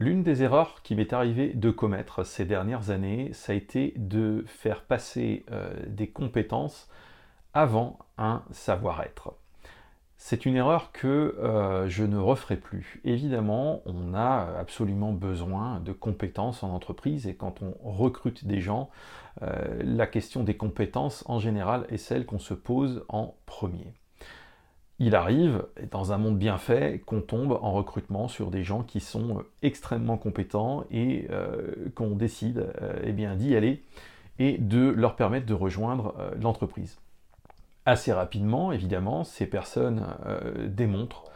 L'une des erreurs qui m'est arrivé de commettre ces dernières années, ça a été de faire passer euh, des compétences avant un savoir-être. C'est une erreur que euh, je ne referai plus. Évidemment, on a absolument besoin de compétences en entreprise et quand on recrute des gens, euh, la question des compétences en général est celle qu'on se pose en premier il arrive, dans un monde bien fait, qu'on tombe en recrutement sur des gens qui sont euh, extrêmement compétents et euh, qu'on décide euh, eh d'y aller et de leur permettre de rejoindre l'entreprise. Assez rapidement, évidemment, ces personnes démontrent,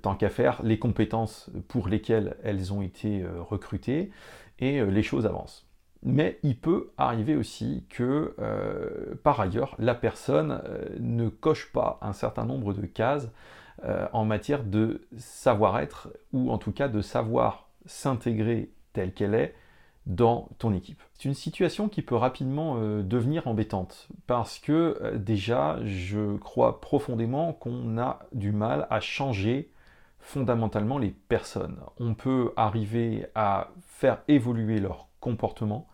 tant qu'à faire, les compétences pour lesquelles elles ont été recrutées et les choses avancent. Mais il peut arriver aussi que, euh, par ailleurs, la personne euh, ne coche pas un certain nombre de cases euh, en matière de savoir-être, ou en tout cas de savoir s'intégrer telle qu'elle est dans ton équipe. C'est une situation qui peut rapidement devenir embêtante, parce que déjà, je crois profondément qu'on a du mal à changer fondamentalement les personnes. On peut arriver à faire évoluer leur comportement.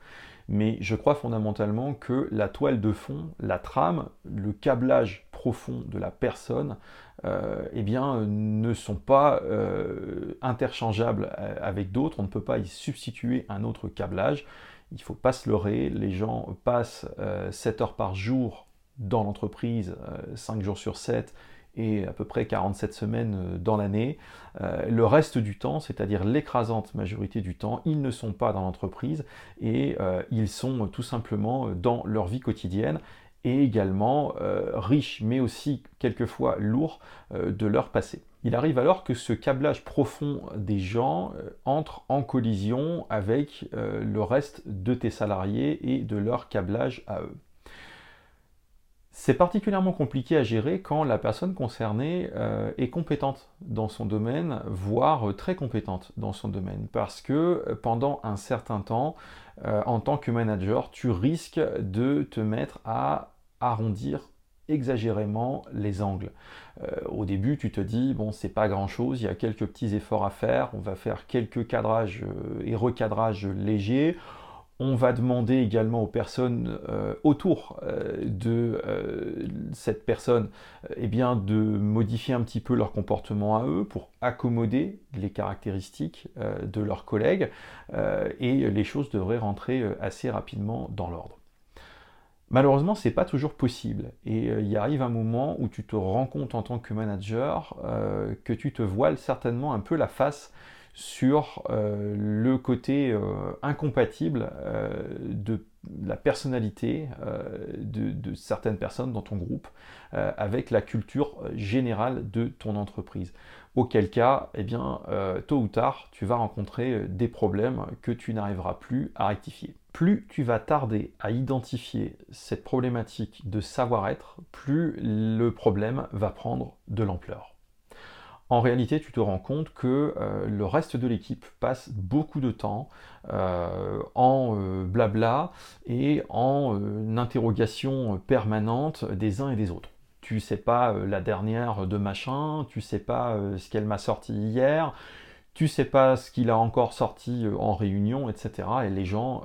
Mais je crois fondamentalement que la toile de fond, la trame, le câblage profond de la personne, euh, eh bien, ne sont pas euh, interchangeables euh, avec d'autres. On ne peut pas y substituer un autre câblage. Il ne faut pas se leurrer. Les gens passent 7 heures par jour dans l'entreprise, 5 jours sur 7, et à peu près 47 semaines euh, dans l'année. Euh, le reste du temps, c'est-à-dire l'écrasante majorité du temps, ils ne sont pas dans l'entreprise et euh, ils sont tout simplement dans leur vie quotidienne et également riches, mais aussi quelquefois lourds de leur passé. Il arrive alors que ce câblage profond des gens entre en collision avec le reste de tes salariés et de leur câblage à eux. C'est particulièrement compliqué à gérer quand la personne concernée euh, est compétente dans son domaine, voire très compétente dans son domaine, parce que euh, pendant un certain temps, euh, en tant que manager, tu risques de te mettre à arrondir exagérément les angles. au début, tu te dis, bon, c'est pas grand chose, il y a quelques petits efforts à faire, on va faire quelques cadrages et recadrages légers on va demander également aux personnes euh, autour euh, de euh, cette personne eh de modifier un petit peu leur comportement à eux pour accommoder les caractéristiques de leurs collègues et les choses devraient rentrer assez rapidement dans l'ordre. Malheureusement, ce n'est pas toujours possible et il arrive un moment où tu te rends compte en tant que manager que tu te voiles certainement un peu la face sur euh, le côté euh, incompatible euh, de la personnalité de, certaines personnes dans ton groupe avec la culture générale de ton entreprise. Auquel cas, eh bien, tôt ou tard, tu vas rencontrer des problèmes que tu n'arriveras plus à rectifier. Plus tu vas tarder à identifier cette problématique de savoir-être, plus le problème va prendre de l'ampleur en réalité, tu te rends compte que euh, le reste de l'équipe passe beaucoup de temps euh, en euh, blabla et en interrogation permanente des uns et des autres. Tu sais pas la dernière de machin, tu sais pas ce qu'elle m'a sorti hier, tu sais pas ce qu'il a encore sorti en réunion, etc. Et les gens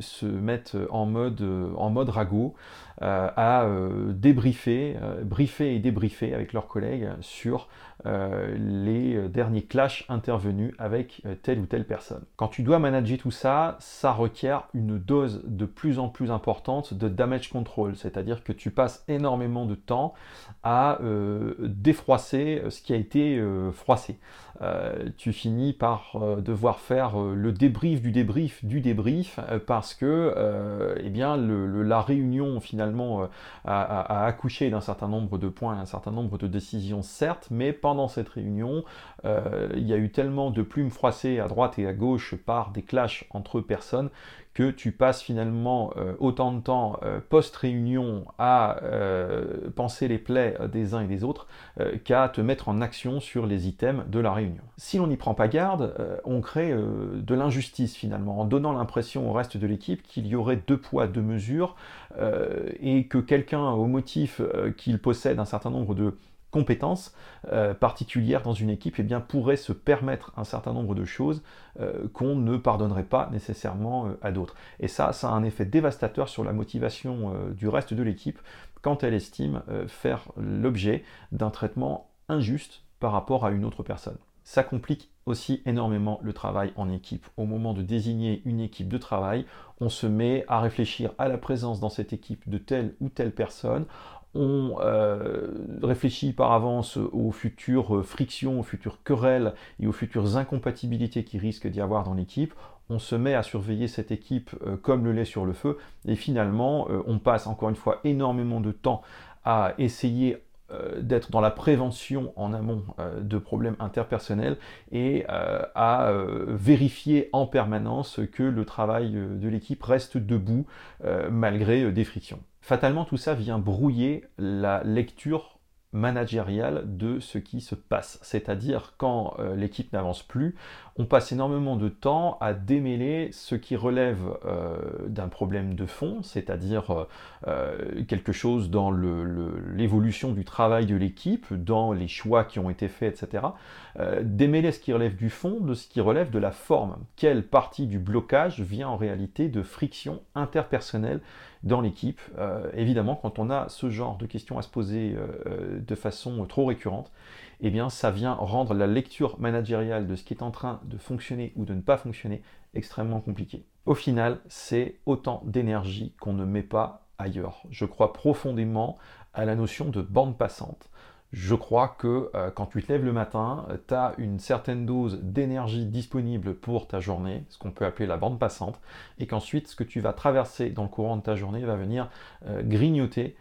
se mettent en mode, en mode ragot à débriefer, briefer et débriefer avec leurs collègues sur euh, les euh, derniers clashs intervenus avec euh, telle ou telle personne. Quand tu dois manager tout ça, ça requiert une dose de plus en plus importante de damage control, c'est-à-dire que tu passes énormément de temps à défroisser ce qui a été froissé. Finis par devoir faire le débrief du débrief du débrief parce que eh bien, la réunion finalement a, accouché d'un certain nombre de points, un certain nombre de décisions certes, mais pendant cette réunion, euh, il y a eu tellement de plumes froissées à droite et à gauche par des clashs entre personnes que tu passes finalement euh, autant de temps euh, post-réunion à penser les plaies des uns et des autres qu'à te mettre en action sur les items de la réunion. Si l'on n'y prend pas garde, on crée de l'injustice finalement, en donnant l'impression au reste de l'équipe qu'il y aurait deux poids, deux mesures, et que quelqu'un, au motif qu'il possède un certain nombre de compétences euh, particulières dans une équipe eh bien, pourrait se permettre un certain nombre de choses euh, qu'on ne pardonnerait pas nécessairement à d'autres. Et ça, ça a un effet dévastateur sur la motivation du reste de l'équipe quand elle estime faire l'objet d'un traitement injuste par rapport à une autre personne. Ça complique aussi énormément le travail en équipe. Au moment de désigner une équipe de travail, on se met à réfléchir à la présence dans cette équipe de telle ou telle personne. On euh, réfléchit par avance aux futures frictions, aux futures querelles et aux futures incompatibilités qui risquent d'y avoir dans l'équipe. On se met à surveiller cette équipe euh, comme le lait sur le feu et finalement euh, on passe encore une fois énormément de temps à essayer euh, d'être dans la prévention en amont euh, de problèmes interpersonnels et euh, à vérifier en permanence que le travail de l'équipe reste debout malgré des frictions. Fatalement, tout ça vient brouiller la lecture managériale de ce qui se passe. C'est-à-dire quand euh, l'équipe n'avance plus, on passe énormément de temps à démêler ce qui relève euh, d'un problème de fond, c'est-à-dire euh, quelque chose dans l'évolution du travail de l'équipe, dans les choix qui ont été faits, etc. démêler ce qui relève du fond de ce qui relève de la forme. Quelle partie du blocage vient en réalité de friction interpersonnelle dans l'équipe. Euh, évidemment, quand on a ce genre de questions à se poser euh, euh, de façon trop récurrente, eh bien, ça vient rendre la lecture managériale de ce qui est en train de fonctionner ou de ne pas fonctionner extrêmement compliqué. Au final, c'est autant d'énergie qu'on ne met pas ailleurs. Je crois profondément à la notion de bande passante je crois que euh, quand tu te lèves le matin, tu as une certaine dose d'énergie disponible pour ta journée, ce qu'on peut appeler la bande passante, et qu'ensuite ce que tu vas traverser dans le courant de ta journée va venir euh, grignoter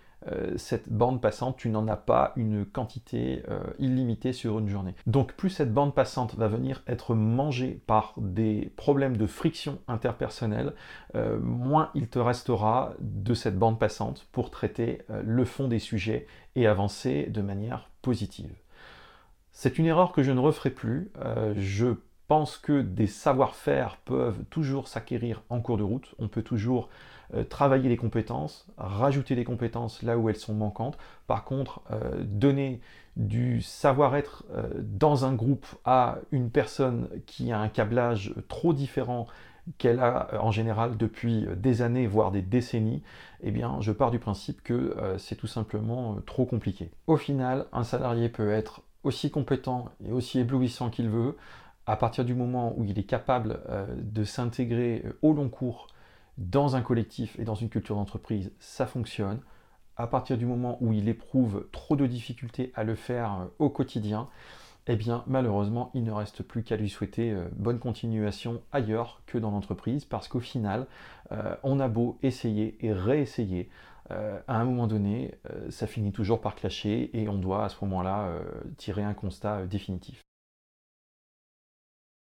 cette bande passante, tu n'en as pas une quantité euh, illimitée sur une journée. Donc plus cette bande passante va venir être mangée par des problèmes de friction interpersonnelle, euh, moins il te restera de cette bande passante pour traiter le fond des sujets et avancer de manière positive. C'est une erreur que je ne referai plus. je pense que des savoir-faire peuvent toujours s'acquérir en cours de route. On peut toujours euh, travailler les compétences, rajouter des compétences là où elles sont manquantes. Par contre, euh, donner du savoir-être euh, dans un groupe à une personne qui a un câblage trop différent qu'elle a en général depuis des années, voire des décennies, eh bien, je pars du principe que c'est tout simplement trop compliqué. Au final, un salarié peut être aussi compétent et aussi éblouissant qu'il veut, à partir du moment où il est capable euh, de s'intégrer euh, au long cours dans un collectif et dans une culture d'entreprise, ça fonctionne. À partir du moment où il éprouve trop de difficultés à le faire euh, au quotidien, eh bien malheureusement il ne reste plus qu'à lui souhaiter bonne continuation ailleurs que dans l'entreprise parce qu'au final on a beau essayer et réessayer, à un moment donné ça finit toujours par clasher et on doit à ce moment-là tirer un constat définitif.